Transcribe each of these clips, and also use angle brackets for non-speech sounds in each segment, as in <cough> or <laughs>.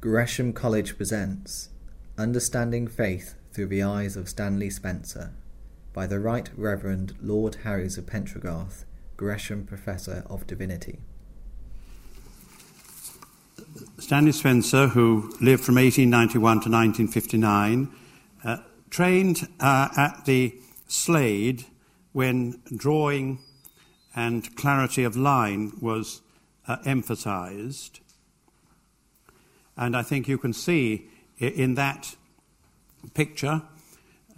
Gresham College presents Understanding Faith Through the Eyes of Stanley Spencer by the Right Reverend Lord Harries of Pentregarth, Gresham Professor of Divinity. Stanley Spencer, who lived from 1891 to 1959, uh, trained uh, at the Slade when drawing and clarity of line was uh, emphasized. And I think you can see in that picture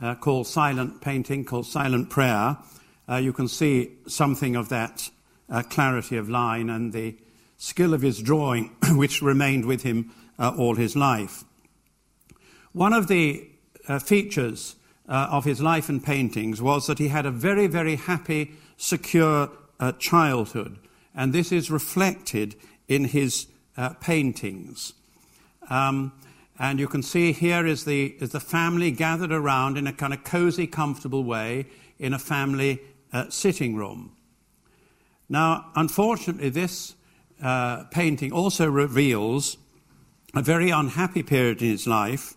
uh, called Silent Painting, called Silent Prayer, uh, you can see something of that uh, clarity of line and the skill of his drawing, <clears throat> which remained with him uh, all his life. One of the uh, features uh, of his life and paintings was that he had a very, very happy, secure childhood. And this is reflected in his paintings. Um, and you can see here is the, is the family gathered around in a kind of cozy, comfortable way in a family uh, sitting room. Now, unfortunately, this uh, painting also reveals a very unhappy period in his life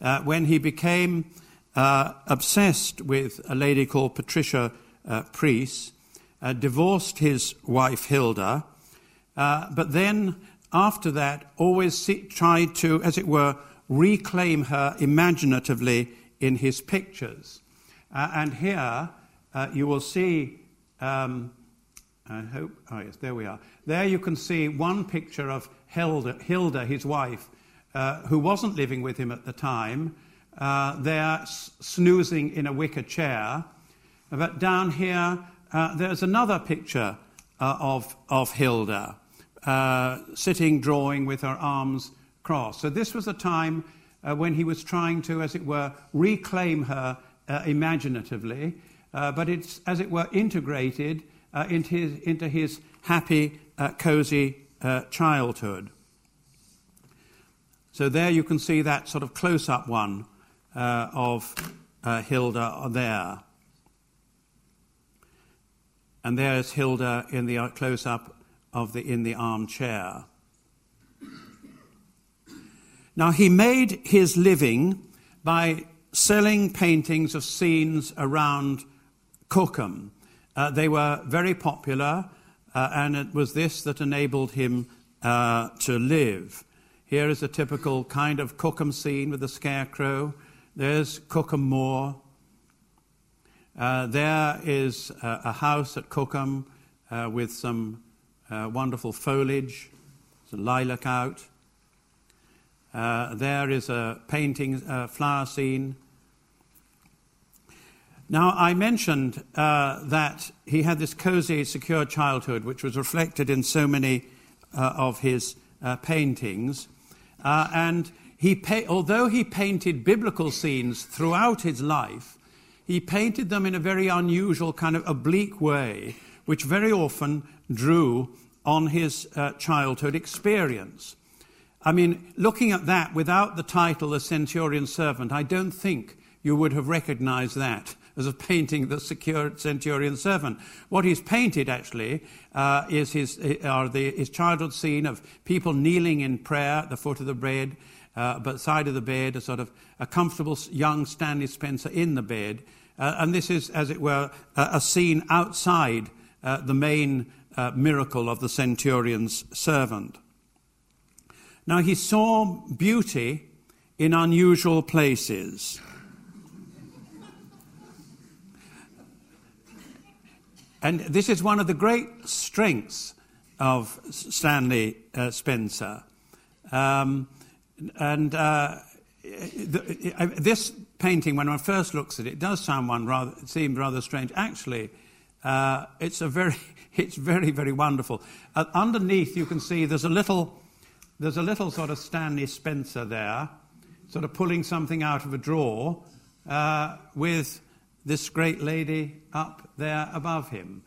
uh, when he became uh, obsessed with a lady called Patricia uh, Preece, uh, divorced his wife Hilda, but then after that, always see, tried to, as it were, reclaim her imaginatively in his pictures. Uh, and here uh, you will see, um, I hope, oh yes, there we are. There you can see one picture of Hilda, Hilda his wife, uh, who wasn't living with him at the time, uh, there snoozing in a wicker chair. But down here, uh, there's another picture uh, of, of Hilda uh, sitting drawing with her arms crossed. So this was a time uh, when he was trying to, as it were, reclaim her uh, imaginatively, uh, but it's, as it were, integrated uh, into his, into his happy, uh, cozy childhood. So there you can see that sort of close up one of Hilda there. And there's Hilda in the close up of the in the armchair. Now he made his living by selling paintings of scenes around Cookham. Uh, they were very popular, uh, and it was this that enabled him uh, to live. Here is a typical kind of Cookham scene with the scarecrow. There's Cookham Moor. Uh, there is a, a, house at Cookham uh, with some uh, wonderful foliage, there's a lilac out. Uh, there is a painting, uh, flower scene. Now, I mentioned uh, that he had this cozy, secure childhood, which was reflected in so many uh, of his uh, paintings. and he pa- although he painted biblical scenes throughout his life, he painted them in a very unusual, kind of oblique way, which very often drew on his uh, childhood experience. I mean, looking at that without the title The Centurion Servant, I don't think you would have recognized that <laughs> as a painting the centurion servant. What he's painted actually uh, is his, uh, the, his childhood scene of people kneeling in prayer at the foot of the bed, uh, but side of the bed, a sort of a comfortable young Stanley Spencer in the bed. Uh, and this is, as it were, a, a scene outside uh, the main uh, miracle of the centurion's servant. Now, he saw beauty in unusual places. And this is one of the great strengths of Stanley uh, Spencer. Um, and uh, the, this painting, when one first looks at it, does sound one rather, seem rather strange. Actually, uh, it's a very <laughs> it's very, very wonderful. Uh, underneath, you can see there's a little, there's a little sort of Stanley Spencer there, sort of pulling something out of a drawer, uh, with this great lady up there above him.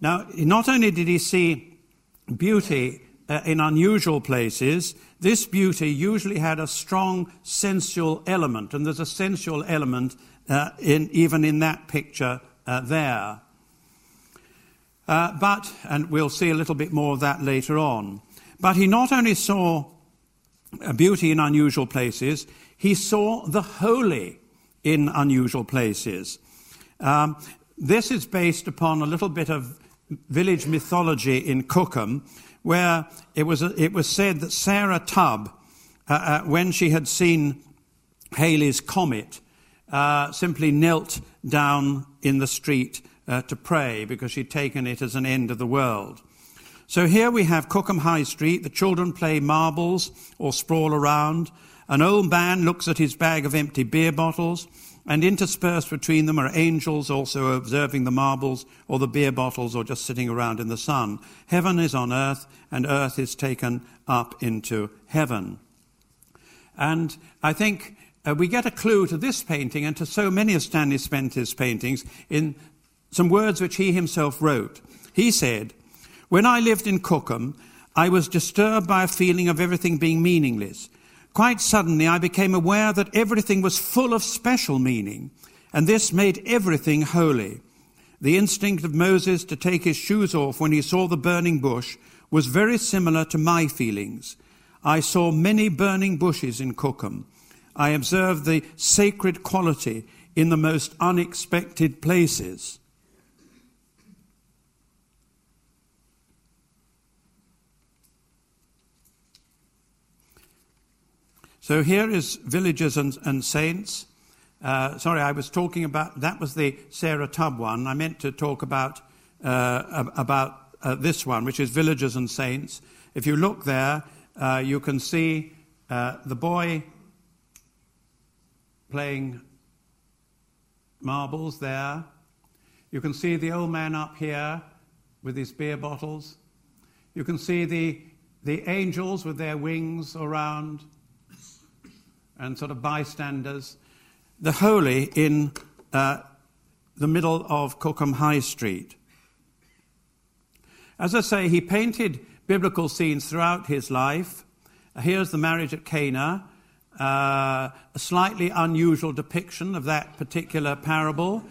Now, not only did he see beauty uh, in unusual places, this beauty usually had a strong sensual element, and there's a sensual element uh, in, even in that picture uh, there. Uh, but, and we'll see a little bit more of that later on. But he not only saw beauty in unusual places, he saw the holy in unusual places. Um, this is based upon a little bit of village mythology in Cookham, where it was, it was said that Sarah Tubb, uh, uh, when she had seen Halley's comet, uh, simply knelt down in the street uh, to pray because she'd taken it as an end of the world. So here we have Cookham High Street. The children play marbles or sprawl around. An old man looks at his bag of empty beer bottles, and interspersed between them are angels also observing the marbles or the beer bottles or just sitting around in the sun. Heaven is on earth, and earth is taken up into heaven. And I think uh, we get a clue to this painting and to so many of Stanley Spencer's paintings in some words which he himself wrote. He said, when I lived in Cookham, I was disturbed by a feeling of everything being meaningless. Quite suddenly, I became aware that everything was full of special meaning, and this made everything holy. The instinct of Moses to take his shoes off when he saw the burning bush was very similar to my feelings. I saw many burning bushes in Cookham. I observed the sacred quality in the most unexpected places. So here is villagers and, and saints. Uh, sorry, I was talking about that was the Sarah Tubb one. I meant to talk about uh, about uh, this one, which is villagers and saints. If you look there, uh, you can see uh, the boy playing marbles there. You can see the old man up here with his beer bottles. You can see the the angels with their wings around and sort of bystanders, the holy in uh, the middle of Cookham High Street. As I say, he painted biblical scenes throughout his life. Here's the marriage at Cana, uh, a slightly unusual depiction of that particular parable.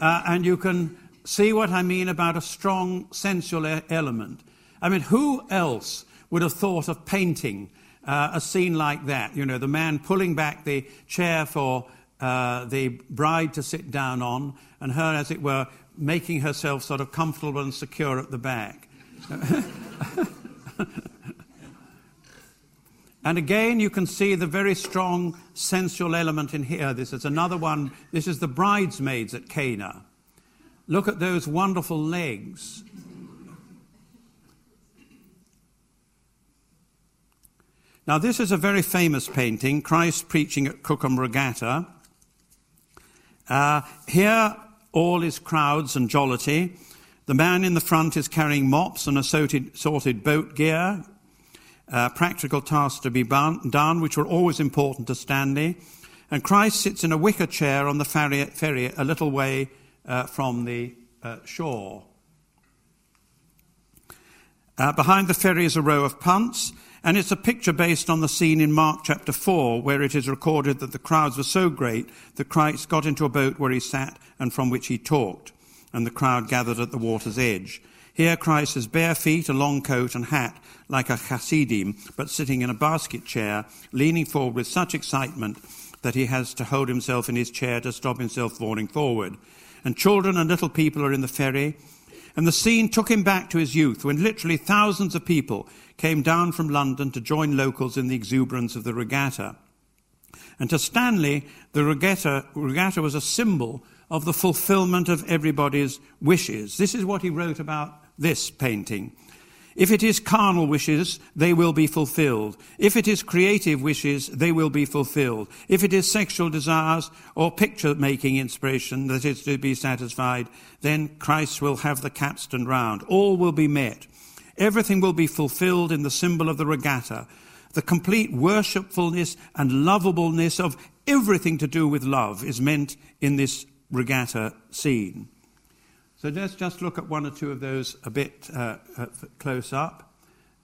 Uh, and you can see what I mean about a strong sensual element. I mean, who else would have thought of painting uh, a scene like that. You know, the man pulling back the chair for uh, the bride to sit down on, and her, as it were, making herself sort of comfortable and secure at the back. <laughs> and again, you can see the very strong sensual element in here. This is another one. This is the bridesmaids at Cana. Look at those wonderful legs. Now, this is a very famous painting, Christ preaching at Cookham Regatta. Uh, here, all is crowds and jollity. The man in the front is carrying mops and assorted, sorted boat gear, uh, practical tasks to be done, which were always important to Stanley. And Christ sits in a wicker chair on the ferry, a little way uh, from the uh, shore. Uh, behind the ferry is a row of punts, and it's a picture based on the scene in Mark chapter 4, where it is recorded that the crowds were so great that Christ got into a boat where he sat and from which he talked, and the crowd gathered at the water's edge. Here Christ has bare feet, a long coat and hat, like a Hasidim, but sitting in a basket chair, leaning forward with such excitement that he has to hold himself in his chair to stop himself falling forward. And children and little people are in the ferry, and the scene took him back to his youth when literally thousands of people came down from London to join locals in the exuberance of the regatta. And to Stanley, the regatta, regatta was a symbol of the fulfillment of everybody's wishes. This is what he wrote about this painting. If it is carnal wishes, they will be fulfilled. If it is creative wishes, they will be fulfilled. If it is sexual desires or picture making inspiration that is to be satisfied, then Christ will have the capstan round. All will be met. Everything will be fulfilled in the symbol of the regatta. The complete worshipfulness and lovableness of everything to do with love is meant in this regatta scene. So let's just look at one or two of those a bit uh, uh, close up.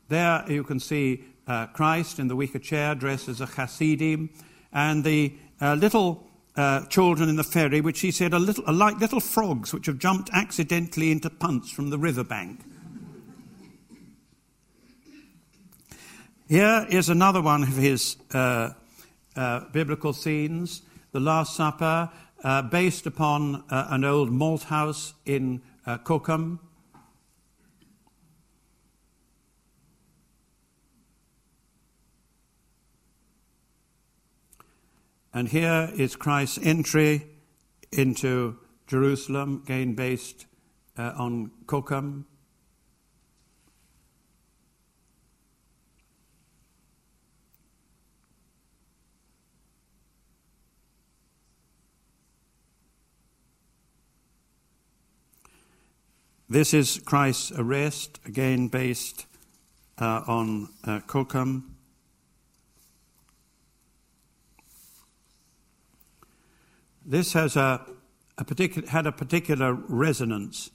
There you can see uh, Christ in the wicker chair dressed as a Hasidim, and the uh, little uh, children in the ferry, which he said are, little, are like little frogs which have jumped accidentally into punts from the riverbank. Here is another one of his uh, uh, biblical scenes, the Last Supper, uh, based upon uh, an old malt house in uh. And here is Christ's entry into Jerusalem, again based uh, on Cookham. This is Christ's arrest, again based uh, on uh, Cookham. This has a, a particular, had a particular resonance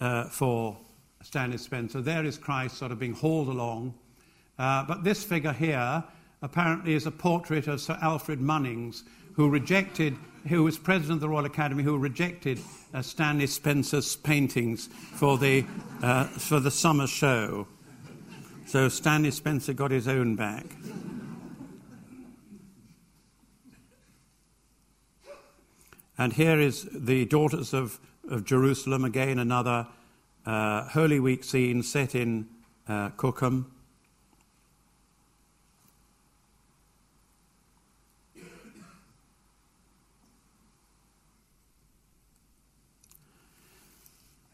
uh, for Stanley Spencer. There is Christ sort of being hauled along. Uh, but this figure here apparently is a portrait of Sir Alfred Munnings, who rejected, who was president of the Royal Academy, who rejected uh, Stanley Spencer's paintings for the, uh, for the summer show. So Stanley Spencer got his own back. And here is the Daughters of, of Jerusalem, again, another uh, Holy Week scene set in uh, Cookham.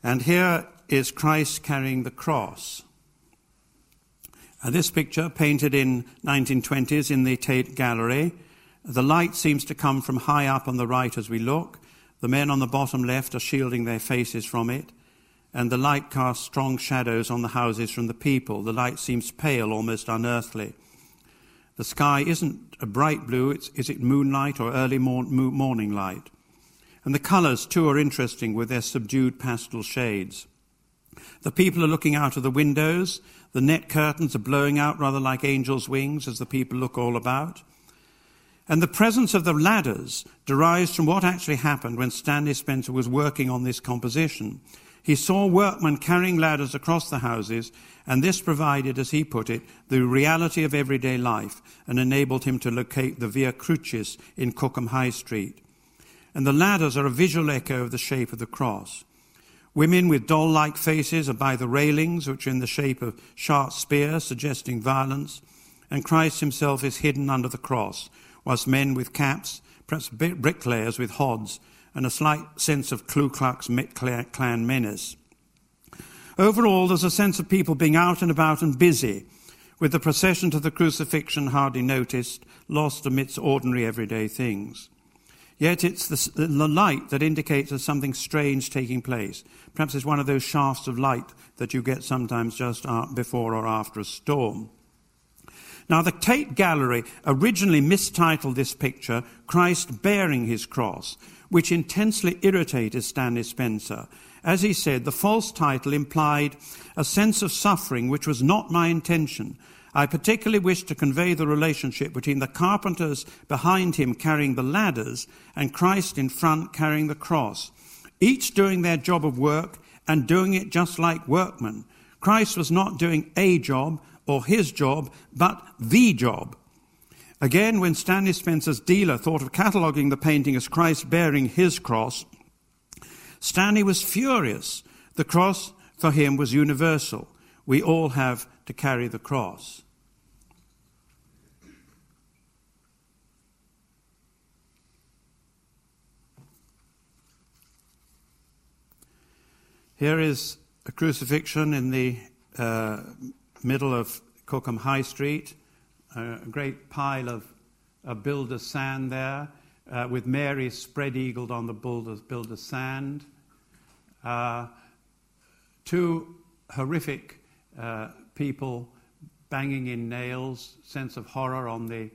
And here is Christ carrying the cross. Uh, this picture, painted in 1920s in the Tate Gallery, the light seems to come from high up on the right as we look. The men on the bottom left are shielding their faces from it, and the light casts strong shadows on the houses from the people. The light seems pale, almost unearthly. The sky isn't a bright blue, it's, is it moonlight or early morning light? And the colours, too, are interesting with their subdued pastel shades. The people are looking out of the windows. The net curtains are blowing out rather like angels' wings as the people look all about. And the presence of the ladders derives from what actually happened when Stanley Spencer was working on this composition. He saw workmen carrying ladders across the houses, and this provided, as he put it, the reality of everyday life and enabled him to locate the Via Crucis in Cookham High Street. And the ladders are a visual echo of the shape of the cross. Women with doll like faces are by the railings, which are in the shape of sharp spears, suggesting violence, and Christ himself is hidden under the cross whilst men with caps, perhaps bricklayers with hods, and a slight sense of Ku Klux Klan menace. Overall, there's a sense of people being out and about and busy, with the procession to the crucifixion hardly noticed, lost amidst ordinary everyday things. Yet it's the, the, light that indicates there's something strange taking place. Perhaps it's one of those shafts of light that you get sometimes just uh, before or after a storm. Now, the Tate Gallery originally mistitled this picture Christ bearing his cross, which intensely irritated Stanley Spencer. As he said, the false title implied a sense of suffering which was not my intention. I particularly wish to convey the relationship between the carpenters behind him carrying the ladders and Christ in front carrying the cross, each doing their job of work and doing it just like workmen. Christ was not doing a job, or his job, but the job. Again, when Stanley Spencer's dealer thought of cataloguing the painting as Christ bearing his cross, Stanley was furious. The cross for him was universal. We all have to carry the cross. Here is a crucifixion in the uh, middle of Cookham High Street, a great pile of, of builder's sand there, uh, with Mary spread eagled on the builder's, builder's sand. Uh, two horrific uh, people banging in nails, sense of horror on the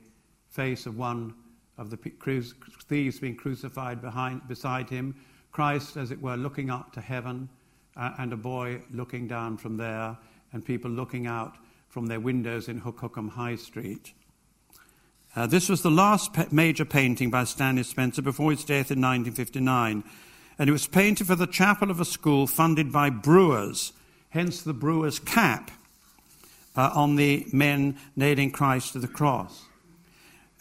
face of one of the thieves being crucified behind, beside him, Christ, as it were, looking up to heaven, uh, and a boy looking down from there and people looking out from their windows in Cookham High Street. Uh, this was the last pe- major painting by Stanley Spencer before his death in 1959, and it was painted for the chapel of a school funded by brewers, hence the brewer's cap. uh, on the men nailing Christ to the cross.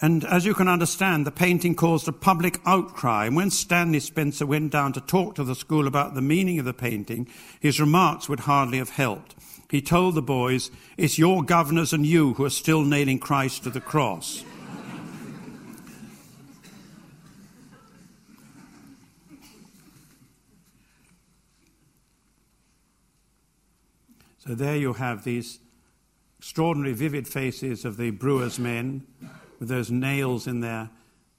And as you can understand, the painting caused a public outcry. And when Stanley Spencer went down to talk to the school about the meaning of the painting, his remarks would hardly have helped. He told the boys, It's your governors and you who are still nailing Christ to the cross. so there you have these extraordinary vivid faces of the brewers' men with those nails in their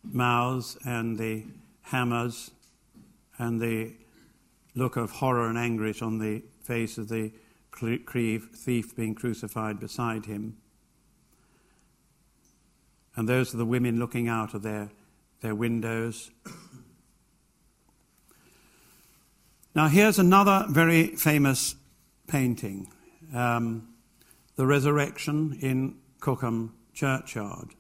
mouths and the hammers and the look of horror and anguish on the face of the thief being crucified beside him. And those are the women looking out of their, their windows. Now, here's another very famous painting um, The Resurrection in Cookham Churchyard.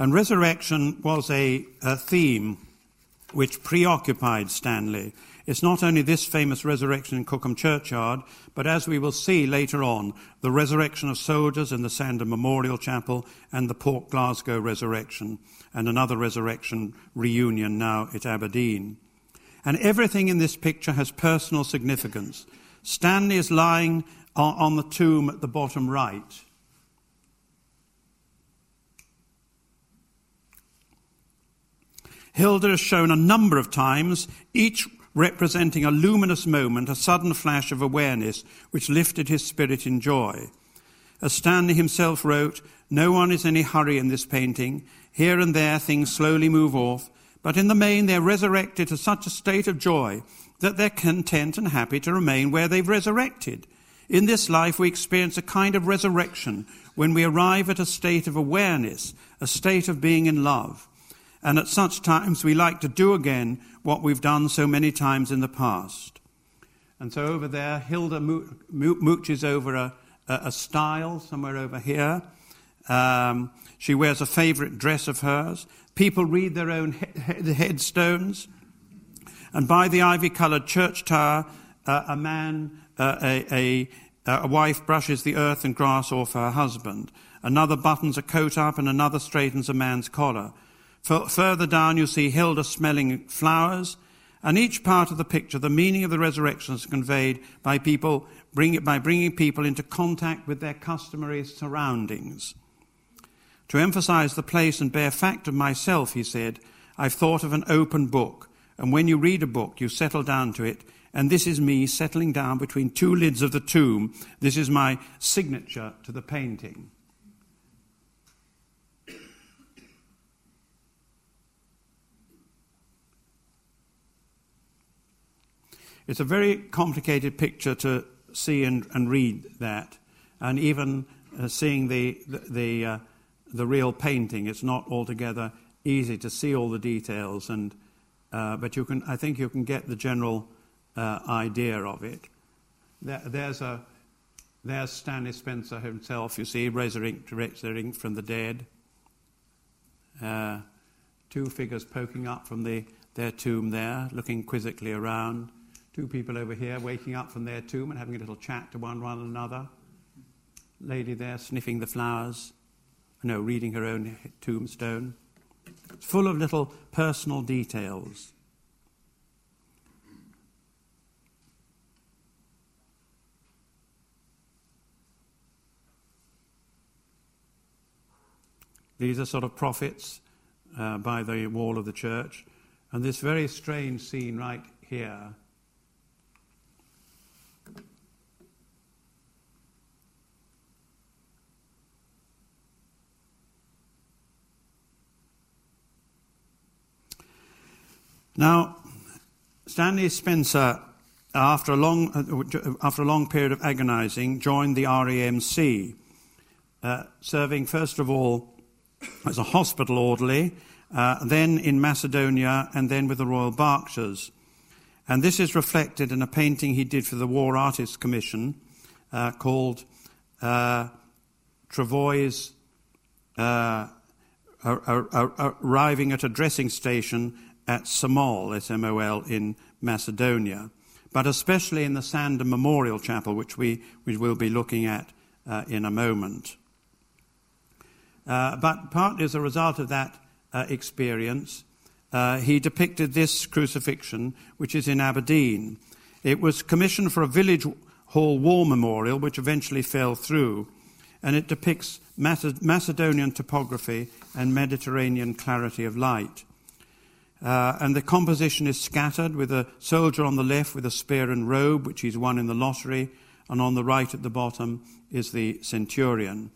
And resurrection was a, a theme which preoccupied Stanley. It's not only this famous resurrection in Cookham Churchyard, but as we will see later on, the resurrection of soldiers in the Sandham Memorial Chapel and the Port Glasgow resurrection, and another resurrection reunion now at Aberdeen. And everything in this picture has personal significance. Stanley is lying on the tomb at the bottom right. Hilda is shown a number of times, each representing a luminous moment, a sudden flash of awareness which lifted his spirit in joy. As Stanley himself wrote, no one is in any hurry in this painting. Here and there things slowly move off, but in the main they're resurrected to such a state of joy that they're content and happy to remain where they've resurrected. In this life we experience a kind of resurrection when we arrive at a state of awareness, a state of being in love. And at such times, we like to do again what we've done so many times in the past. And so over there, Hilda mooches over a, a, stile somewhere over here. Um, she wears a favorite dress of hers. People read their own he- headstones. And by the ivy colored church tower, uh, a man, uh, a, a, a wife brushes the earth and grass off her husband. Another buttons a coat up, and another straightens a man's collar. Further down, you see Hilda smelling flowers, and each part of the picture, the meaning of the resurrection is conveyed by people bring it, by bringing people into contact with their customary surroundings. To emphasize the place and bare fact of myself, he said, I've thought of an open book, and when you read a book, you settle down to it, and this is me settling down between two lids of the tomb. This is my signature to the painting. It's a very complicated picture to see and, and read that, and even uh, seeing the, the, the, uh, the, real painting, it's not altogether easy to see all the details, and, uh, but you can, I think you can get the general uh, idea of it. There, there's, a, there's Stanley Spencer himself, you see, resurrecting from the dead. Uh, two figures poking up from the, their tomb there, looking quizzically around. Two people over here waking up from their tomb and having a little chat to one, one another. Lady there sniffing the flowers. No, reading her own tombstone. It's full of little personal details. These are sort of prophets uh, by the wall of the church. And this very strange scene right here Now, Stanley Spencer, after a long, uh, after a long period of agonizing, joined the RAMC, uh, serving first of all as a hospital orderly, uh, then in Macedonia, and then with the Royal Berkshires. And this is reflected in a painting he did for the War Artists Commission uh, called uh, Travois uh, arriving at a dressing station at Samol, S-M-O-L, in Macedonia. but especially in the Sandham Memorial Chapel, which we, which we'll be looking at uh, in a moment. Uh, but partly as a result of that uh, experience, uh, he depicted this crucifixion, which is in Aberdeen. It was commissioned for a village hall war memorial, which eventually fell through, and it depicts Macedonian topography and Mediterranean clarity of light. Uh, and the composition is scattered with a soldier on the left with a spear and robe, which he's won in the lottery, and on the right at the bottom is the centurion.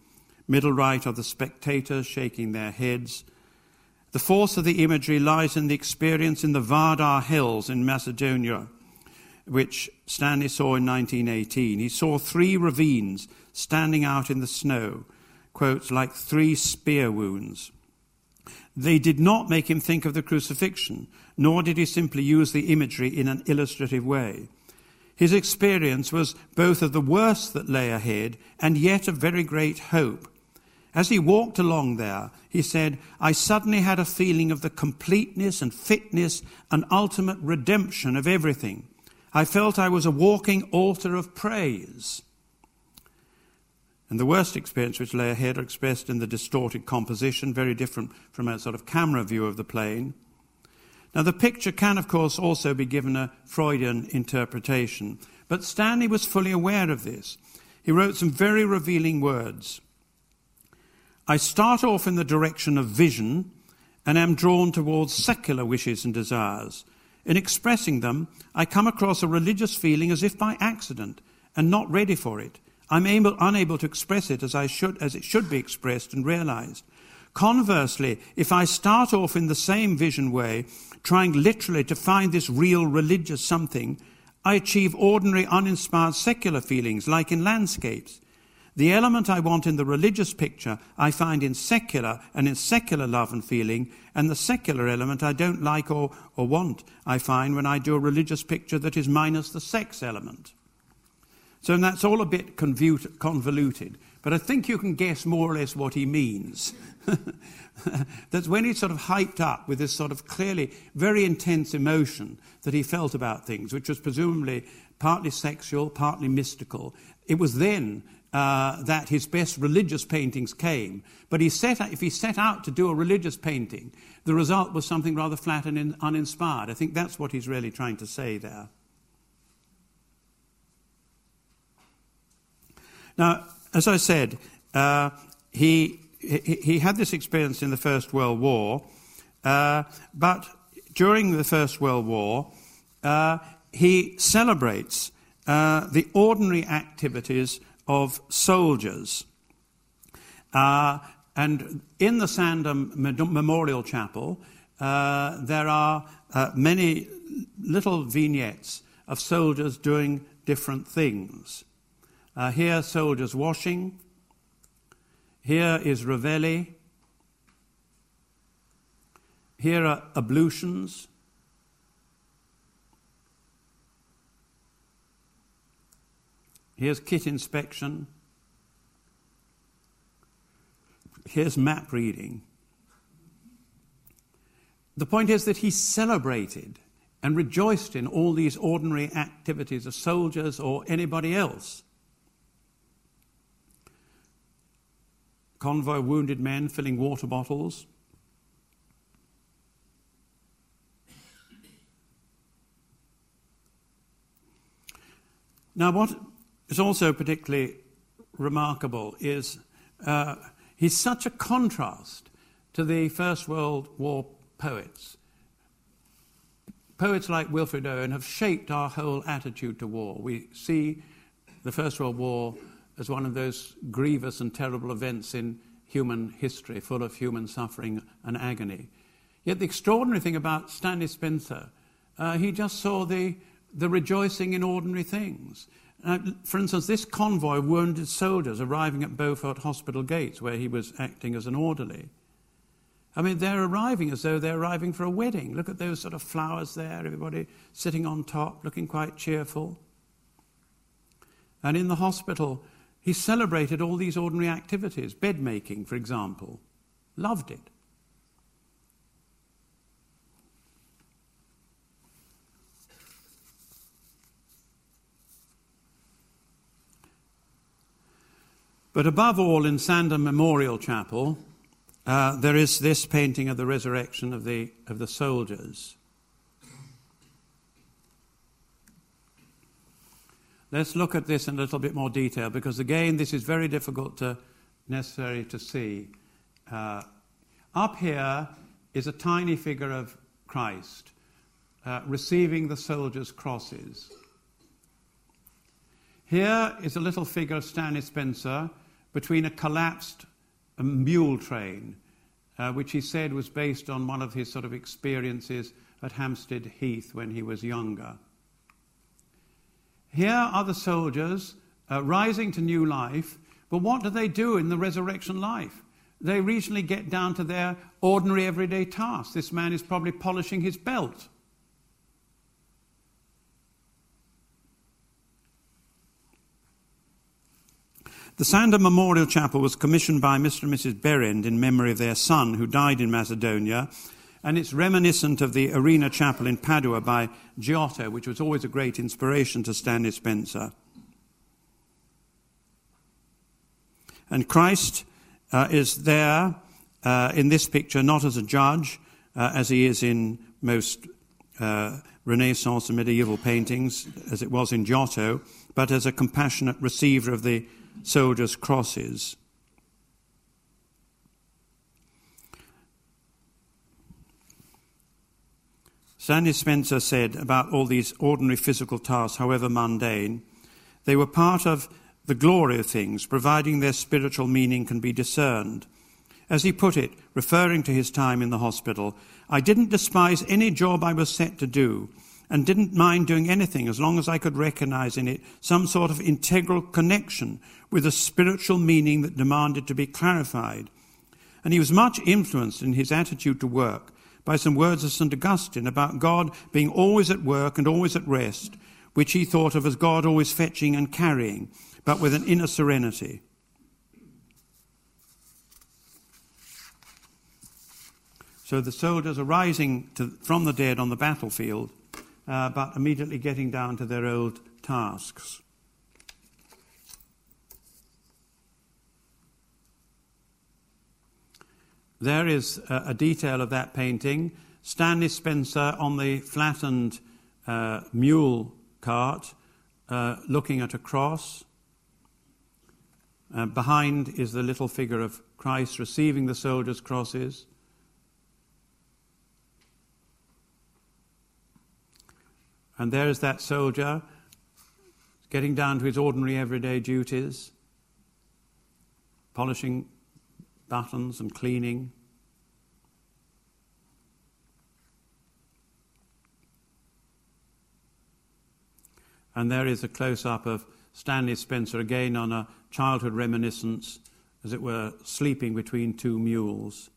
Middle right are the spectators shaking their heads. The force of the imagery lies in the experience in the Vardar Hills in Macedonia, which Stanley saw in 1918. He saw three ravines standing out in the snow, quotes, like three spear wounds. They did not make him think of the crucifixion, nor did he simply use the imagery in an illustrative way. His experience was both of the worst that lay ahead and yet of very great hope. As he walked along there, he said, I suddenly had a feeling of the completeness and fitness and ultimate redemption of everything. I felt I was a walking altar of praise. And the worst experience which lay ahead are expressed in the distorted composition, very different from a sort of camera view of the plane. Now, the picture can, of course, also be given a Freudian interpretation, but Stanley was fully aware of this. He wrote some very revealing words. I start off in the direction of vision and am drawn towards secular wishes and desires. In expressing them, I come across a religious feeling as if by accident and not ready for it. I'm able, unable to express it as, I should, as it should be expressed and realized. Conversely, if I start off in the same vision way, trying literally to find this real religious something, I achieve ordinary, uninspired secular feelings, like in landscapes. The element I want in the religious picture, I find in secular and in secular love and feeling, and the secular element I don't like or, or want, I find when I do a religious picture that is minus the sex element. So that's all a bit convoluted, but I think you can guess more or less what he means. <laughs> That's when he's sort of hyped up with this sort of clearly very intense emotion that he felt about things, which was presumably partly sexual, partly mystical. It was then uh, that his best religious paintings came. But he set, if he set out to do a religious painting, the result was something rather flat and in, uninspired. I think that's what he's really trying to say there. Now, as I said, uh, he, he, he, had this experience in the First World War, uh, but during the First World War, uh, he celebrates uh, the ordinary activities of soldiers. Uh, and in the Sandham Memorial Chapel, uh, there are many little vignettes of soldiers doing different things. Uh, here, soldiers washing. Here is Reveille. Here are ablutions. Here's kit inspection. Here's map reading. The point is that he celebrated and rejoiced in all these ordinary activities of soldiers or anybody else. Convoy wounded men filling water bottles. Now, what is also particularly remarkable is uh, he's such a contrast to the First World War poets. Poets like Wilfred Owen have shaped our whole attitude to war. We see the First World War as one of those grievous and terrible events in human history, full of human suffering and agony. Yet the extraordinary thing about Stanley Spencer, uh, he just saw the, the rejoicing in ordinary things. Uh, for instance, this convoy of wounded soldiers arriving at Beaufort Hospital gates, where he was acting as an orderly. I mean, they're arriving as though they're arriving for a wedding. Look at those sort of flowers there, everybody sitting on top, looking quite cheerful. And in the hospital, he celebrated all these ordinary activities, bed making, for example, loved it. But above all, in Sandham Memorial Chapel, uh, there is this painting of the resurrection of the, of the soldiers. Let's look at this in a little bit more detail because, again, this is very difficult to necessary to see. Uh, up here is a tiny figure of Christ uh, receiving the soldiers' crosses. Here is a little figure of Stanley Spencer between a collapsed mule train, uh, which he said was based on one of his sort of experiences at Hampstead Heath when he was younger. Here are the soldiers uh, rising to new life, but what do they do in the resurrection life? They recently get down to their ordinary everyday tasks. This man is probably polishing his belt. The Sandham Memorial Chapel was commissioned by Mr. and Mrs. Behrend in memory of their son who died in Macedonia, and it's reminiscent of the Arena Chapel in Padua by Giotto, which was always a great inspiration to Stanley Spencer. And Christ uh, is there uh, in this picture not as a judge, uh, as he is in most uh, Renaissance and medieval paintings, as it was in Giotto, but as a compassionate receiver of the soldiers' crosses. Stanley Spencer said about all these ordinary physical tasks, however mundane, they were part of the glory of things, providing their spiritual meaning can be discerned. As he put it, referring to his time in the hospital, I didn't despise any job I was set to do, and didn't mind doing anything as long as I could recognize in it some sort of integral connection with a spiritual meaning that demanded to be clarified. And he was much influenced in his attitude to work by some words of St. Augustine about God being always at work and always at rest, which he thought of as God always fetching and carrying, but with an inner serenity. So the soldiers are rising to, from the dead on the battlefield uh, but immediately getting down to their old tasks. There is a, a detail of that painting. Stanley Spencer on the flattened uh, mule cart uh, looking at a cross. Uh, behind is the little figure of Christ receiving the soldiers' crosses. And there is that soldier getting down to his ordinary everyday duties, polishing buttons and cleaning. And there is a close up of Stanley Spencer again on a childhood reminiscence, as it were, sleeping between two mules.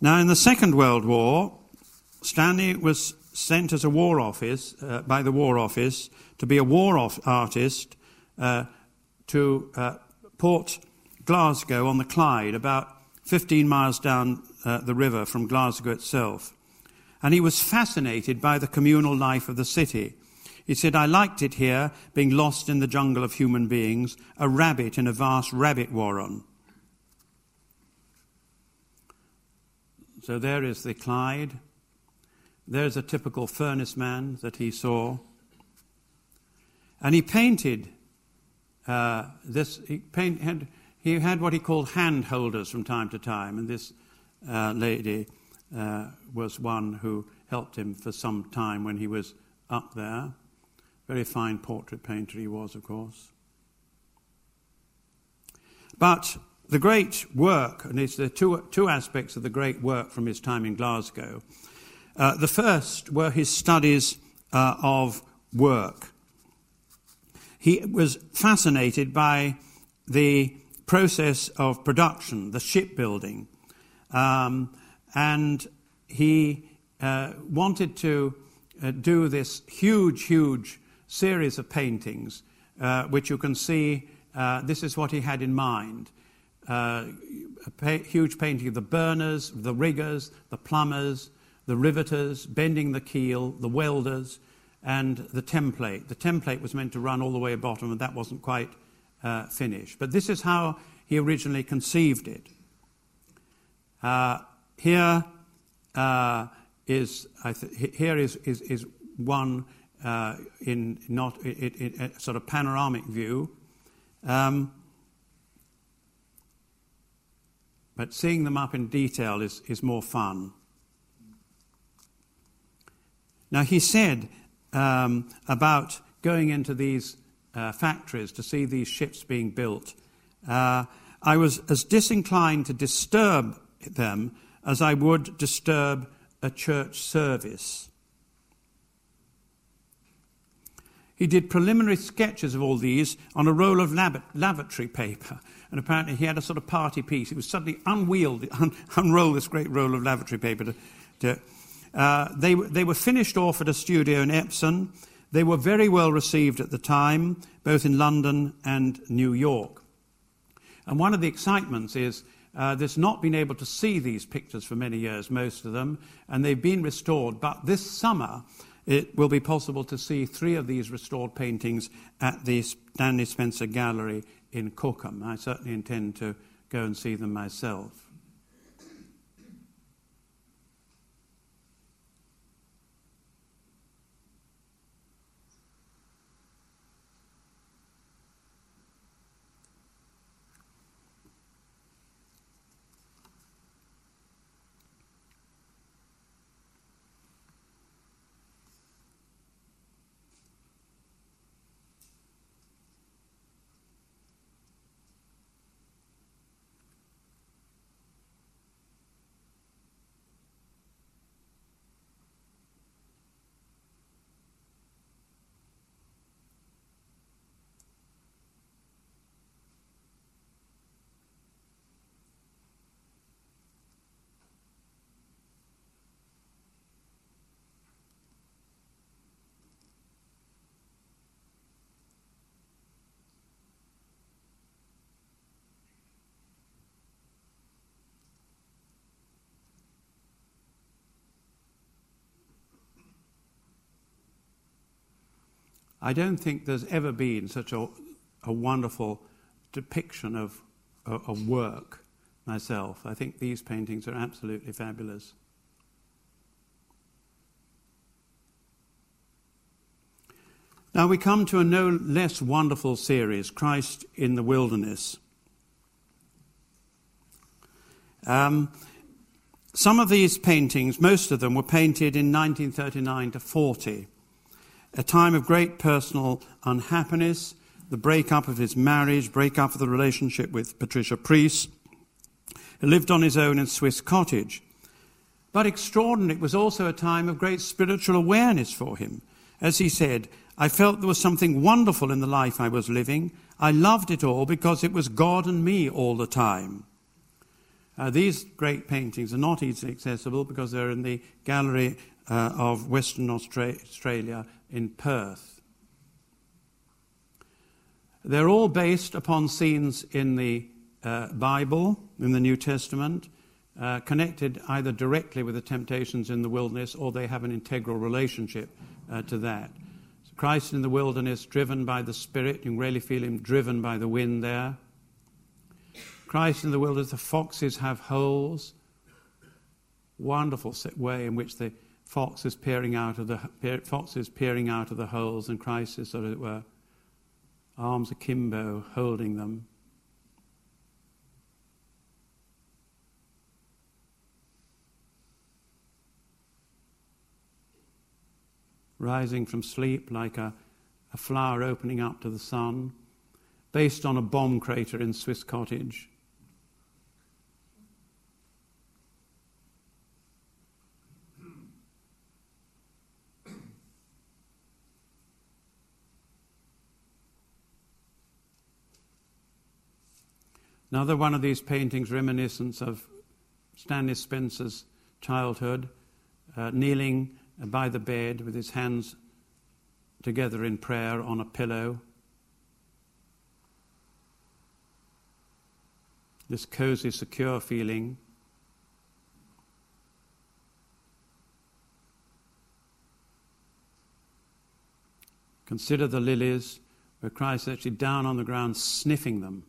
Now, in the Second World War, Stanley was sent as a war office, uh, by the War Office, to be a war artist uh, to uh, Port Glasgow on the Clyde, about 15 miles down uh, the river from Glasgow itself. And he was fascinated by the communal life of the city. He said, I liked it here, being lost in the jungle of human beings, a rabbit in a vast rabbit warren. So there is the Clyde. There's a typical furnace man that he saw. And he painted uh, this. He, paint, had, he had what he called hand holders from time to time, and this uh, lady uh, was one who helped him for some time when he was up there. Very fine portrait painter he was, of course. But the great work, and it's the two, two aspects of the great work from his time in Glasgow. Uh, the first were his studies uh, of work. He was fascinated by the process of production, the shipbuilding, um, and he uh, wanted to uh, do this huge, huge series of paintings, uh, which you can see. Uh, this is what he had in mind uh, a pa- huge painting of the burners, the riggers, the plumbers, the riveters, bending the keel, the welders, and the template. The template was meant to run all the way bottom, and that wasn't quite uh, finished. But this is how he originally conceived it. Uh, here uh, is, th- here is, is, is one uh, in not it, it, it, sort of panoramic view. Um, but seeing them up in detail is, is more fun. Now, he said um, about going into these uh, factories to see these ships being built, uh, I was as disinclined to disturb them as I would disturb a church service. He did preliminary sketches of all these on a roll of lab- lavatory paper. And apparently he had a sort of party piece. He was suddenly unwheeled, <laughs> un- unroll this great roll of lavatory paper. To, to, uh, they, they were finished off at a studio in Epsom. They were very well received at the time, both in London and New York. And one of the excitements is uh, there's not been able to see these pictures for many years, most of them, and they've been restored. But this summer, it will be possible to see three of these restored paintings at the Stanley Spencer Gallery in Cookham. I certainly intend to go and see them myself. I don't think there's ever been such a, a wonderful depiction of a, a work myself. I think these paintings are absolutely fabulous. Now we come to a no less wonderful series, Christ in the Wilderness. Um, some of these paintings, most of them, were painted in 1939 to 40 a time of great personal unhappiness, the breakup of his marriage, breakup of the relationship with Patricia Preece. He lived on his own in Swiss Cottage. But extraordinary, it was also a time of great spiritual awareness for him. As he said, I felt there was something wonderful in the life I was living. I loved it all because it was God and me all the time. Uh, these great paintings are not easily accessible because they're in the gallery uh, of Western Australia in Perth. They're all based upon scenes in the uh, Bible, in the New Testament, uh, connected either directly with the temptations in the wilderness or they have an integral relationship uh, to that. So Christ in the wilderness, driven by the Spirit, you can really feel him driven by the wind there. Christ in the wilderness, the foxes have holes. Wonderful way in which the fox is peering out of the fox is peering out of the holes, and Christ of, it were, arms akimbo, holding them. Rising from sleep like a, a flower opening up to the sun, based on a bomb crater in Swiss Cottage. Another one of these paintings, reminiscence of Stanley Spencer's childhood, uh, kneeling by the bed with his hands together in prayer on a pillow. This cozy, secure feeling. Consider the lilies where Christ is actually down on the ground sniffing them.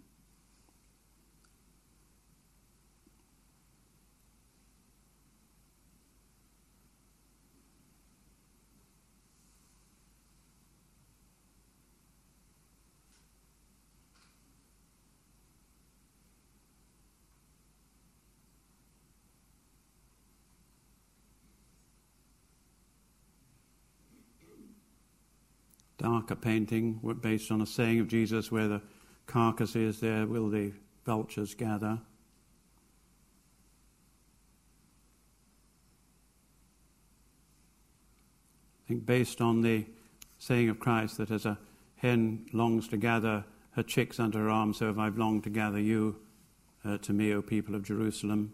Darker painting based on a saying of Jesus where the carcass is, there will the vultures gather. I think based on the saying of Christ that as a hen longs to gather her chicks under her arm, so have I longed to gather you uh, to me, O people of Jerusalem.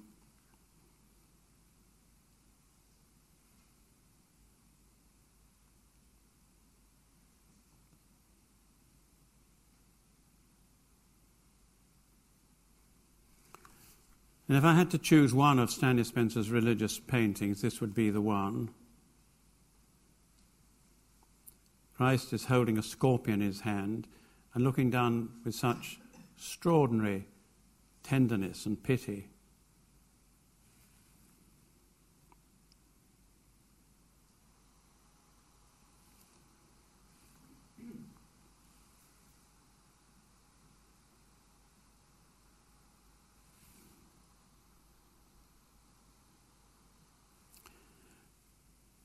And if I had to choose one of Stanley Spencer's religious paintings, this would be the one. Christ is holding a scorpion in his hand and looking down with such extraordinary tenderness and pity.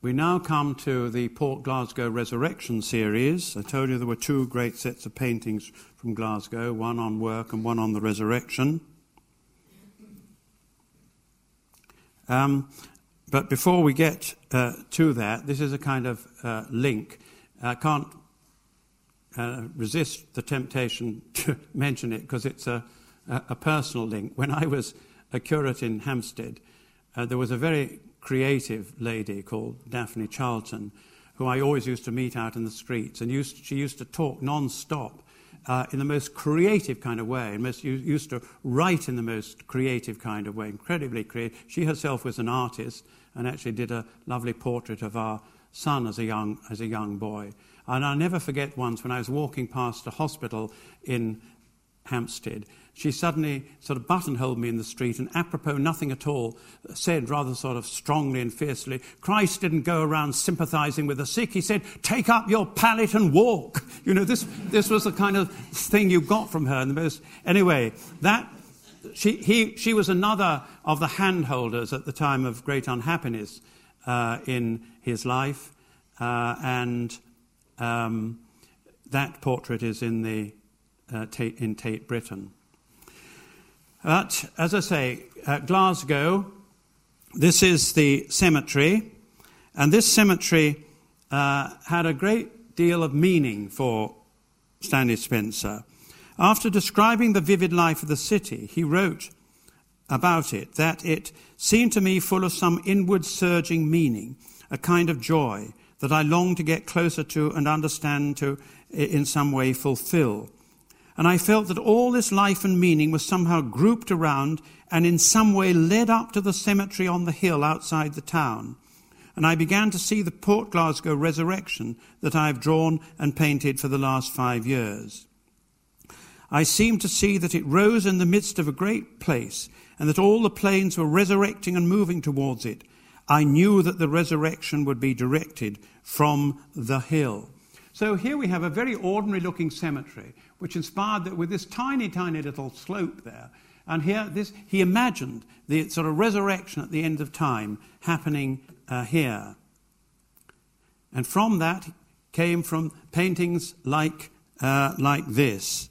We now come to the Port Glasgow Resurrection series. I told you there were two great sets of paintings from Glasgow, one on work and one on the resurrection. Um, but before we get uh, to that, this is a kind of uh, link. I can't uh, resist the temptation <laughs> to mention it because it's a, a, personal link. When I was a curate in Hampstead, uh, there was a very creative lady called Daphne Charlton, who I always used to meet out in the streets, and used, she used to talk non-stop uh, in the most creative kind of way, and most, used to write in the most creative kind of way, incredibly creative. She herself was an artist and actually did a lovely portrait of our son as a young, as a young boy. And I'll never forget once when I was walking past a hospital in Hampstead, she suddenly sort of buttonholed me in the street and, apropos nothing at all, said rather sort of strongly and fiercely, Christ didn't go around sympathizing with the sick. He said, take up your pallet and walk. You know, this, this was the kind of thing you got from her. And the most, anyway, that, she, he, she was another of the handholders at the time of great unhappiness uh, in his life. Uh, and um, that portrait is in the uh, Tate, in Tate Britain. But, as I say, at Glasgow, this is the cemetery, and this cemetery uh, had a great deal of meaning for Stanley Spencer. After describing the vivid life of the city, he wrote about it that it seemed to me full of some inward surging meaning, a kind of joy that I longed to get closer to and understand to in some way fulfill. And I felt that all this life and meaning was somehow grouped around and in some way led up to the cemetery on the hill outside the town. And I began to see the Port Glasgow resurrection that I have drawn and painted for the last five years. I seemed to see that it rose in the midst of a great place and that all the plains were resurrecting and moving towards it. I knew that the resurrection would be directed from the hill. So here we have a very ordinary looking cemetery, which inspired that with this tiny, tiny little slope there. And here, this, he imagined the sort of resurrection at the end of time happening uh, here. And from that came from paintings like, uh, like this.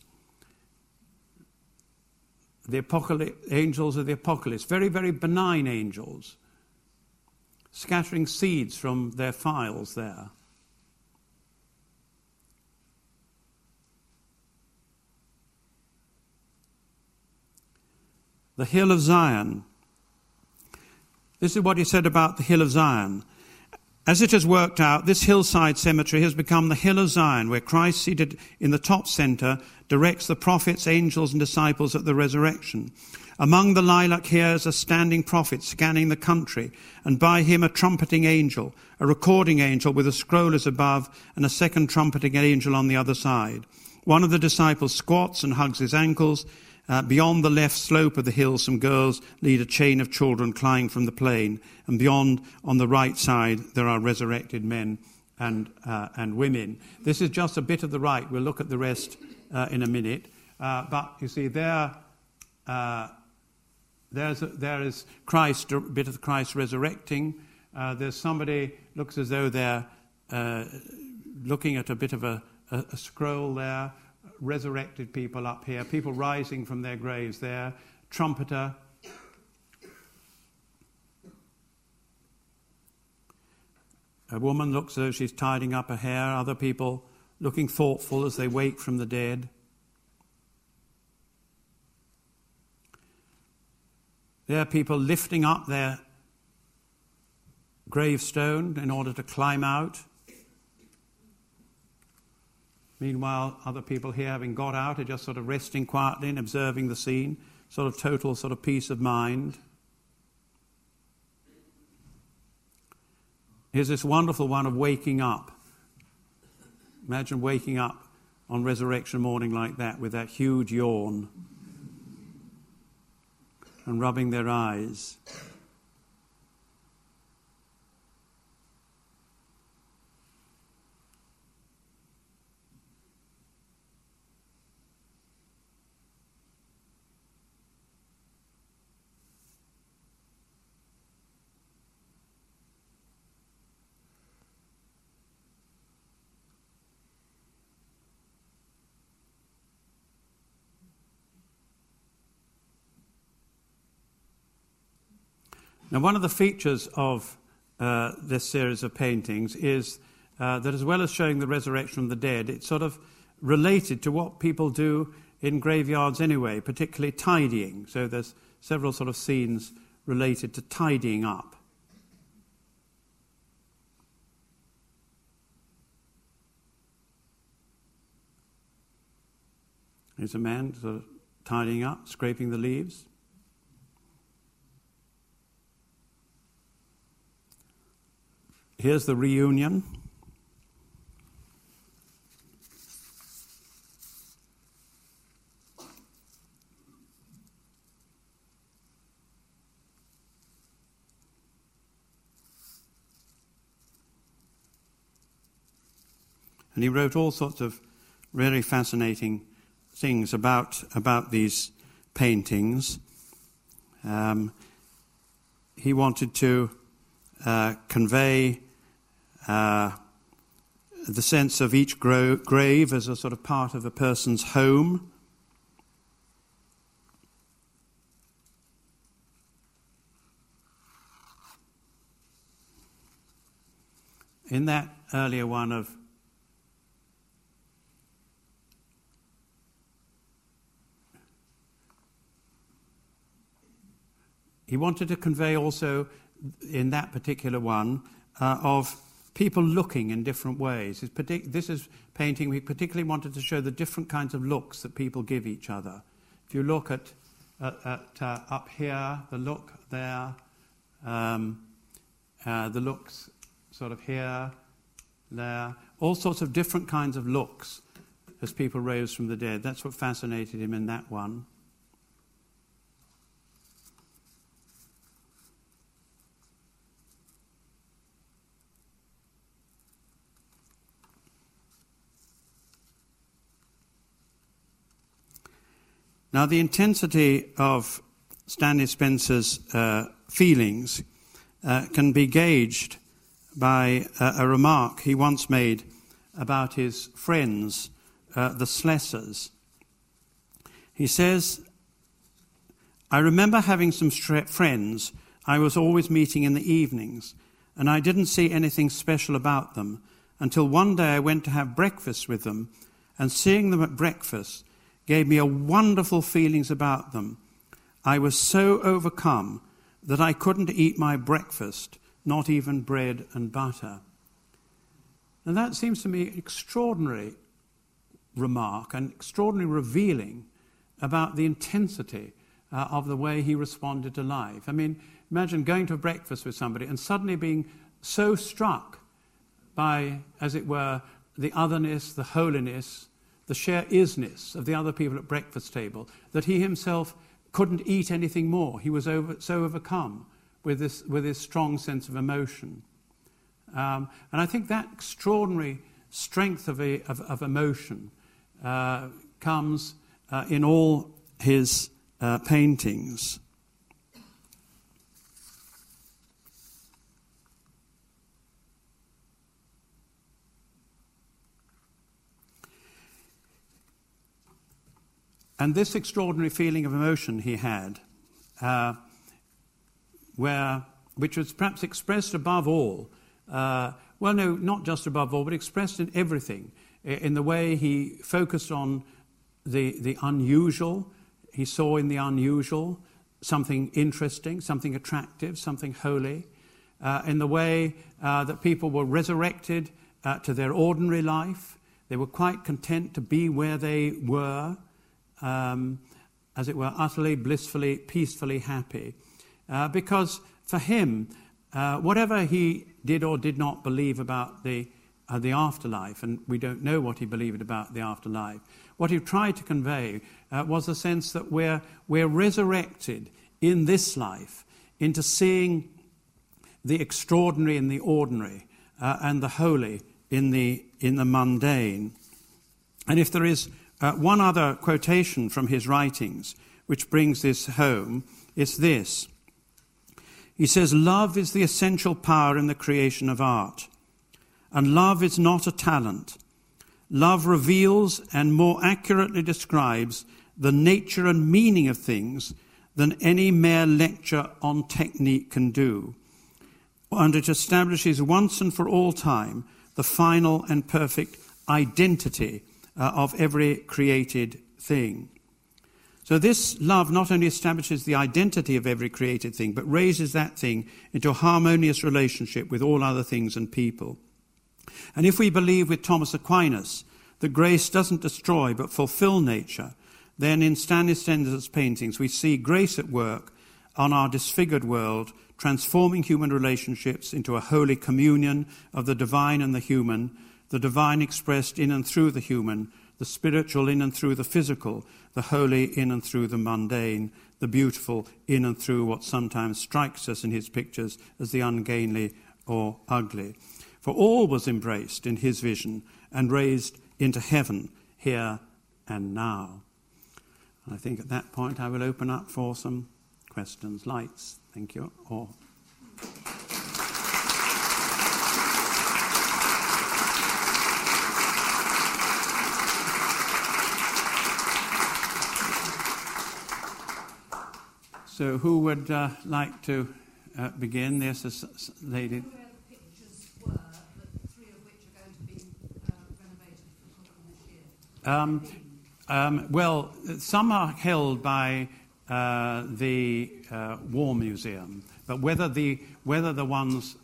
The apocalypse, angels of the apocalypse, very, very benign angels, scattering seeds from their files there. The hill of Zion. This is what he said about the hill of Zion. As it has worked out, this hillside cemetery has become the Hill of Zion, where Christ, seated in the top center, directs the prophets, angels, and disciples at the resurrection. Among the lilac here is a standing prophet scanning the country, and by him a trumpeting angel, a recording angel with a scroll as above, and a second trumpeting angel on the other side. One of the disciples squats and hugs his ankles. Uh, beyond the left slope of the hill, some girls lead a chain of children flying from the plain. And beyond, on the right side, there are resurrected men and, uh, and women. This is just a bit of the right. We'll look at the rest uh, in a minute. Uh, but you see, there, uh, there's a, there is Christ, a bit of Christ resurrecting. Uh, there's somebody looks as though they're looking at a bit of a, a, a scroll there resurrected people up here, people rising from their graves there, trumpeter. A woman looks as though she's tidying up her hair, other people looking thoughtful as they wake from the dead. There are people lifting up their gravestone in order to climb out. Meanwhile, other people here, having got out, are just sort of resting quietly and observing the scene, sort of total sort of peace of mind. Here's this wonderful one of waking up. Imagine waking up on resurrection morning like that with that huge yawn and rubbing their eyes. Now, one of the features of uh, this series of paintings is uh, that as well as showing the resurrection of the dead, it's sort of related to what people do in graveyards anyway, particularly tidying. So there's several sort of scenes related to tidying up. Here's a man sort of tidying up, scraping the leaves. Here's the reunion. And he wrote all sorts of really fascinating things about, about these paintings. Um, he wanted to uh, convey uh, the sense of each gro- grave as a sort of part of a person's home. In that earlier one of he wanted to convey also in that particular one uh, of people looking in different ways. This is painting, we particularly wanted to show the different kinds of looks that people give each other. If you look at, at, at uh, up here, the look there, um, uh, the looks sort of here, there, all sorts of different kinds of looks as people rose from the dead. That's what fascinated him in that one. Now, the intensity of Stanley Spencer's uh, feelings uh, can be gauged by a, a, remark he once made about his friends, uh, the Slessors. He says, I remember having some friends I was always meeting in the evenings, and I didn't see anything special about them until one day I went to have breakfast with them, and seeing them at breakfast, gave me a wonderful feelings about them. I was so overcome that I couldn't eat my breakfast, not even bread and butter. And that seems to me an extraordinary remark and extraordinarily revealing about the intensity uh, of the way he responded to life. I mean, imagine going to breakfast with somebody and suddenly being so struck by, as it were, the otherness, the holiness, the sheer isness of the other people at breakfast table that he himself couldn't eat anything more. He was over, so overcome with this, with this strong sense of emotion. Um, and I think that extraordinary strength of, a, of, of emotion uh, comes uh, in all his uh, paintings. And this extraordinary feeling of emotion he had, uh, where, which was perhaps expressed above all, uh, well, no, not just above all, but expressed in everything, in the way he focused on the, the unusual, he saw in the unusual something interesting, something attractive, something holy, uh, in the way uh, that people were resurrected uh, to their ordinary life. They were quite content to be where they were um, as it were, utterly, blissfully, peacefully happy. Uh, because for him, uh, whatever he did or did not believe about the, uh, the afterlife, and we don't know what he believed about the afterlife, what he tried to convey uh, was the sense that we're, we're resurrected in this life into seeing the extraordinary in the ordinary uh, and the holy in the, in the mundane. And if there is uh, one other quotation from his writings, which brings this home, is this. He says, Love is the essential power in the creation of art. And love is not a talent. Love reveals and more accurately describes the nature and meaning of things than any mere lecture on technique can do. And it establishes once and for all time the final and perfect identity uh, of every created thing. So, this love not only establishes the identity of every created thing, but raises that thing into a harmonious relationship with all other things and people. And if we believe with Thomas Aquinas that grace doesn't destroy but fulfill nature, then in Stanley paintings we see grace at work on our disfigured world, transforming human relationships into a holy communion of the divine and the human, the divine expressed in and through the human, the spiritual in and through the physical, the holy in and through the mundane, the beautiful in and through what sometimes strikes us in his pictures as the ungainly or ugly. For all was embraced in his vision and raised into heaven here and now. I think at that point I will open up for some questions. Lights, thank you. Or So, who would uh, like to uh, begin? There's a lady. Um, um, well, some are held by uh, the uh, War Museum, but whether the, whether the ones,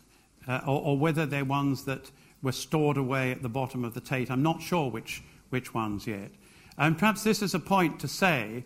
uh, or, or, whether they're ones that were stored away at the bottom of the Tate, I'm not sure which, which ones yet. And perhaps this is a point to say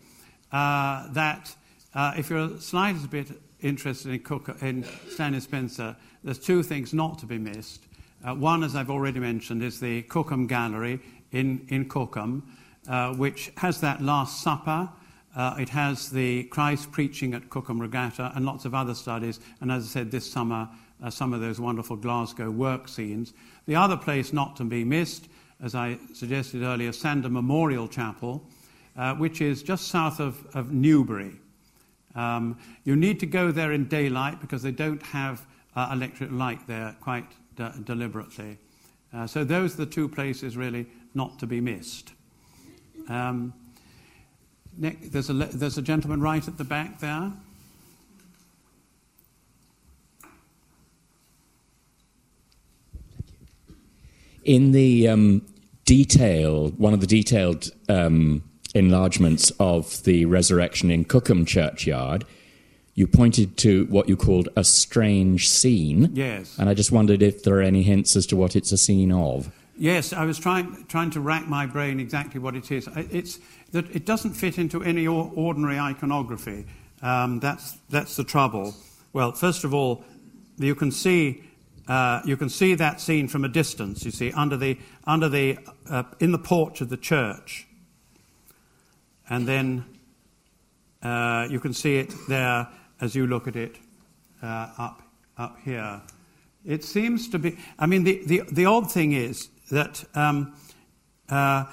uh, that uh, if you're a slightest bit interested in, Cook, in Stanley Spencer, there's two things not to be missed. Uh, one, as I've already mentioned, is the Cookham Gallery in, in Cookham, uh, which has that Last Supper. Uh, it has the Christ preaching at Cookham Regatta and lots of other studies. And as I said, this summer, uh, some of those wonderful Glasgow work scenes. The other place not to be missed, as I suggested earlier, Sandham Memorial Chapel, uh, which is just south of, of Newbury. Um, you need to go there in daylight because they don't have uh, electric light there quite de- deliberately. Uh, so those are the two places really not to be missed. Um, Nick, there's, a, there's a gentleman right at the back there. In the um, detail, one of the detailed um, enlargements of the resurrection in Cookham Churchyard, you pointed to what you called a strange scene. Yes. And I just wondered if there are any hints as to what it's a scene of. Yes, I was trying, trying to rack my brain exactly what it is. It's that it doesn't fit into any ordinary iconography. Um, that's, that's the trouble. Well, first of all, you can see uh, you can see that scene from a distance. You see under the under the uh, in the porch of the church, and then uh, you can see it there as you look at it uh, up up here. It seems to be. I mean, the the, the odd thing is that. Um, uh,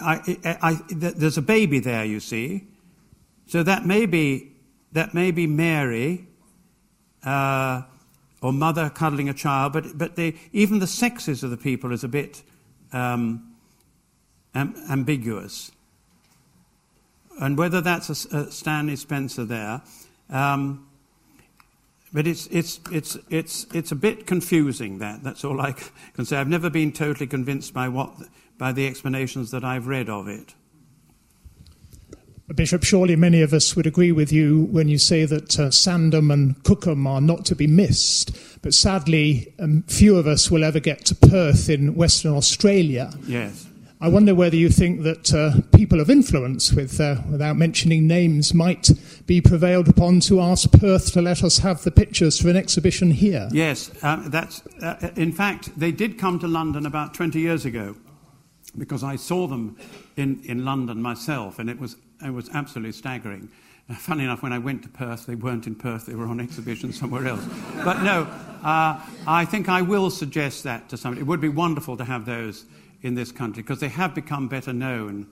I, I, I, there's a baby there, you see, so that may be that may be Mary, uh, or mother cuddling a child, but, but they, even the sexes of the people is a bit um, am, ambiguous. And whether that's a, a Stanley Spencer there, um, but it's, it's, it's, it's, it's a bit confusing, that. That's all I can say. I've never been totally convinced by, what, by the explanations that I've read of it. Bishop, surely many of us would agree with you when you say that uh, Sandham and Cookham are not to be missed. But sadly, um, few of us will ever get to Perth in Western Australia. Yes. I wonder whether you think that uh, people of influence, with, uh, without mentioning names, might be prevailed upon to ask Perth to let us have the pictures for an exhibition here. Yes, uh, that's, uh, in fact, they did come to London about 20 years ago because I saw them in, in London myself, and it was it was absolutely staggering. Uh, funny enough, when I went to Perth, they weren't in Perth, they were on exhibition somewhere else. But no, uh, I think I will suggest that to somebody. It would be wonderful to have those in this country because they have become better known.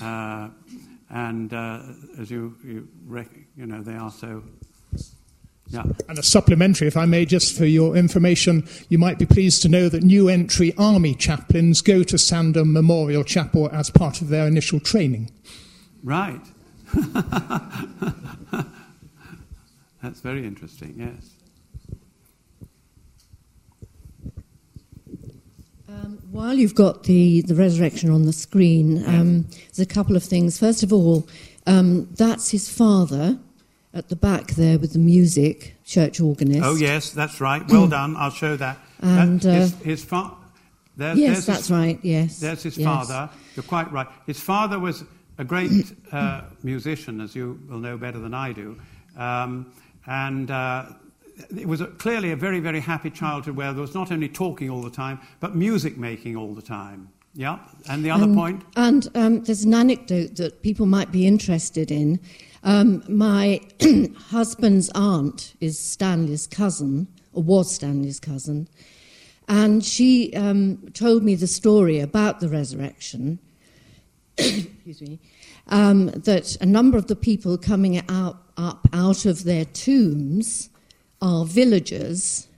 Uh, and uh, as you, you, you know, they are so yeah. And a supplementary, if I may, just for your information, you might be pleased to know that new entry army chaplains go to Sandham Memorial Chapel as part of their initial training. Right. <laughs> That's very interesting, yes. Um, while you've got the, the resurrection on the screen, um, there's a couple of things. First of all, um, that's his father at the back there with the music, church organist. Oh, yes, that's right. Well <clears throat> done. I'll show that. And, that, his, uh, his fa- there, yes, that's his, right, yes. There's his yes. father. You're quite right. His father was a great uh, musician, as you will know better than I do. Um, and uh, it was a, clearly a very, very happy childhood where there was not only talking all the time, but music making all the time. Yeah. And the other and, point? And um, there's an anecdote that people might be interested in. Um, my <clears throat> husband's aunt is Stanley's cousin, or was Stanley's cousin, and she um, told me the story about the resurrection. <coughs> excuse me, um, that a number of the people coming out, up out of their tombs are villagers,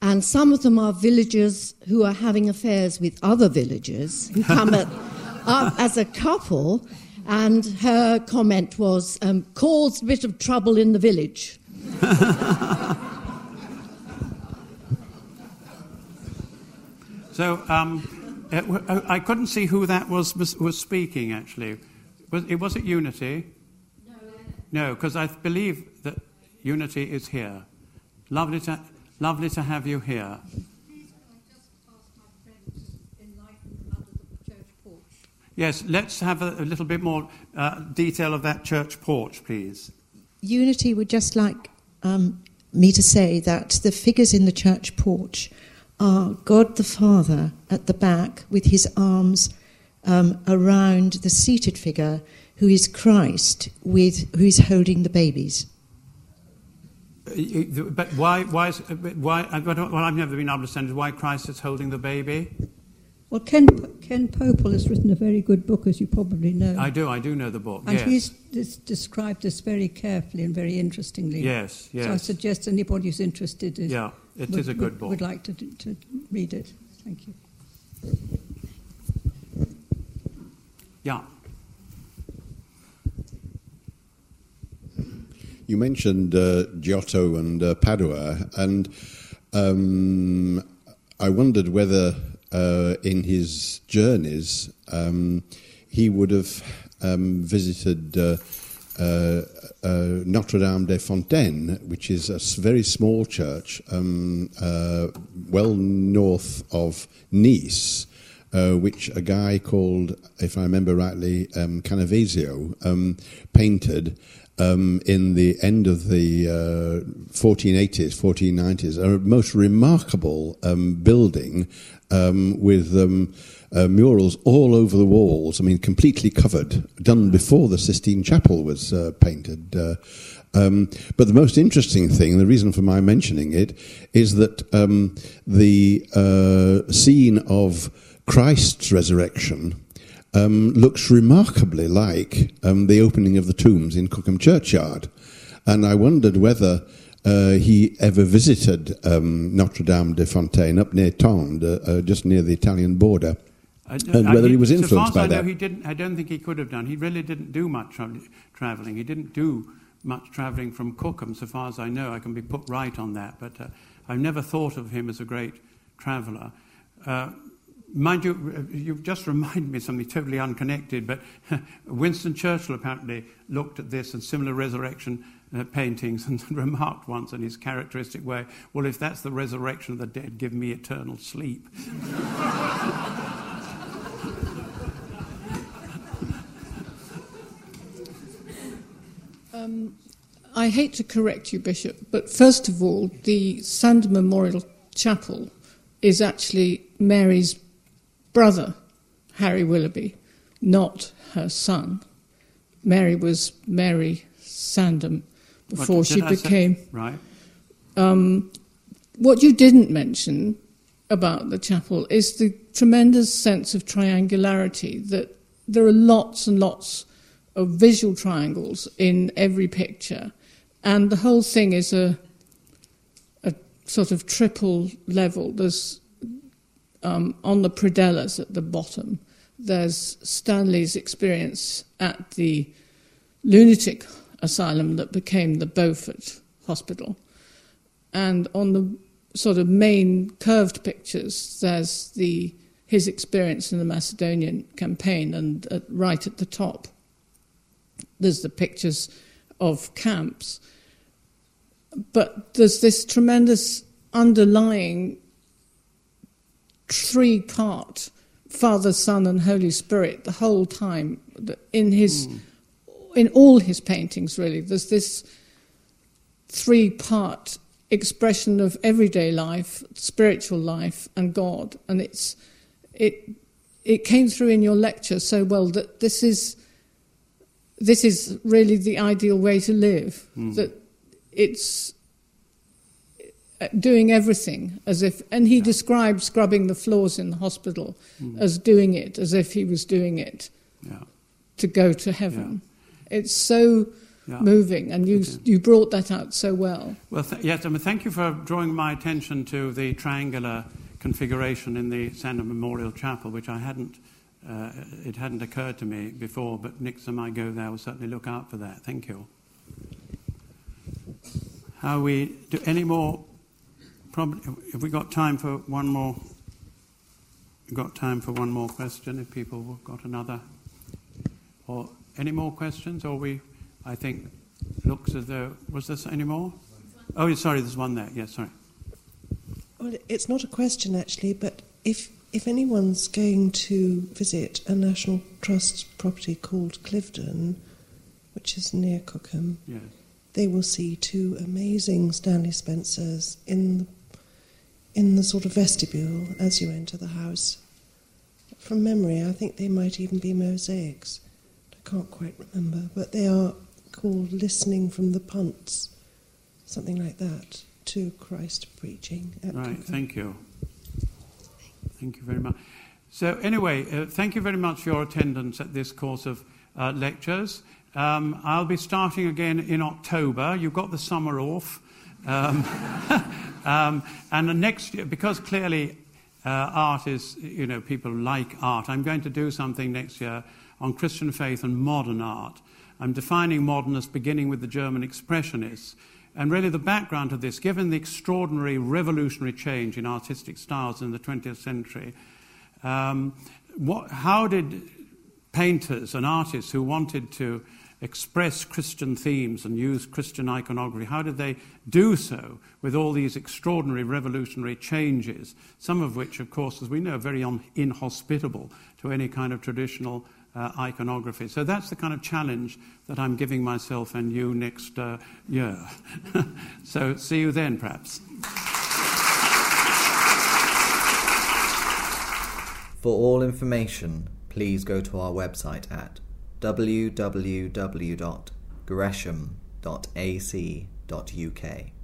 and some of them are villagers who are having affairs with other villagers who <laughs> come at, up as a couple. And her comment was, um, caused a bit of trouble in the village. <laughs> so um, it, I couldn't see who that was was speaking actually. Was it, was it Unity? No. No, because I believe that Unity is here. Lovely to, lovely to have you here. Yes, let's have a, a little bit more uh, detail of that church porch, please. Unity would just like um, me to say that the figures in the church porch are God the Father at the back with his arms um, around the seated figure who is Christ with who is holding the babies. But why? Why? Is, why? What I've never been able to understand is why Christ is holding the baby. Well, Ken, Ken Pople has written a very good book, as you probably know. I do. I do know the book. And yes. he's described this very carefully and very interestingly. Yes. Yes. So I suggest anybody who's interested. Is, yeah, it would, is a good would, book. Would like to to read it. Thank you. Yeah. You mentioned uh, Giotto and uh, Padua, and um, I wondered whether uh, in his journeys um, he would have um, visited uh, uh, uh, Notre Dame des Fontaines, which is a very small church, um, well north of Nice, uh, which a guy called, if I remember rightly, um, Canavesio um, painted um, in the end of the uh, 1480s, 1490s. A most remarkable um, building um, with um, uh, murals all over the walls. I mean, completely covered, done before the Sistine Chapel was uh, painted. Uh, um, but the most interesting thing, the reason for my mentioning it, is that um, the uh, scene of Christ's resurrection um, looks remarkably like um, the opening of the tombs in Cookham Churchyard. And I wondered whether uh, he ever visited um, Notre Dame de Fontaine up near Tende, uh, just near the Italian border. Uh, And whether he was so influenced far as by I know, that. he didn't. I don't think he could have done. He really didn't do much tra- travelling. He didn't do much travelling from Cookham, so far as I know. I can be put right on that, but uh, I've never thought of him as a great traveller. Mind you, uh, you've just reminded me of something totally unconnected, but <laughs> Winston Churchill apparently looked at this and similar resurrection uh, paintings <laughs> and remarked once in his characteristic way, well, if that's the resurrection of the dead, give me eternal sleep. <laughs> I hate to correct you, Bishop, but first of all, the Sandham Memorial Chapel is actually Mary's brother, Harry Willoughby, not her son. Mary was Mary Sandham before What she say? became. Right. Um, what you didn't mention about the chapel is the tremendous sense of triangularity that there are lots and lots of visual triangles in every picture, and the whole thing is a a sort of triple level. There's um, on the predellas at the bottom. There's Stanley's experience at the lunatic asylum that became the Beaufort Hospital. And on the sort of main curved pictures, there's the his experience in the Macedonian campaign, and uh, right at the top, there's the pictures of camps. But there's this tremendous underlying three part Father, Son, and Holy Spirit the whole time in his hmm. in all his paintings. Really, there's this three part expression of everyday life, spiritual life, and God, and it's it it came through in your lecture so well that this is this is really the ideal way to live. Hmm. That it's doing everything as if, and he described scrubbing the floors in the hospital as doing it as if he was doing it Yeah. to go to heaven. It's so Yeah. moving, and you you brought that out so well. Well, th- yes, I mean, thank you for drawing my attention to the triangular configuration in the Sandham Memorial Chapel, which I hadn't, uh, it hadn't occurred to me before, but next time I go there, I'll certainly look out for that. Thank you. How we do any more? Probably, have we got time for one more? We've got time for one more question. If people have got another, or any more questions, or we, I think, looks as though was there any more? Oh, yeah, sorry, there's one there. Yes, sorry. Well, it's not a question actually, but if if anyone's going to visit a National Trust property called Cliveden, which is near Cookham, Yes. they will see two amazing Stanley Spencers in the, in the sort of vestibule as you enter the house. From memory, I think they might even be mosaics. I can't quite remember, but they are called "Listening from the Punts," something like that, to Christ preaching Right, thank you. Thank you very much. So, anyway, uh, thank you very much for your attendance at this course of uh, lectures. Um, I'll be starting again in October. You've got the summer off. Um, <laughs> um, and the next year, because clearly uh, art is, you know, people like art, I'm going to do something next year on Christian faith and modern art. I'm defining modern as beginning with the German Expressionists. And really, the background to this, given the extraordinary revolutionary change in artistic styles in the 20th century, um, what, how did painters and artists who wanted to express Christian themes and use Christian iconography, how did they do so with all these extraordinary revolutionary changes, some of which, of course, as we know, are very un- inhospitable to any kind of traditional uh, iconography. So that's the kind of challenge that I'm giving myself and you next uh, year. <laughs> so see you then, perhaps. For all information, please go to our website at www.gresham.ac.uk.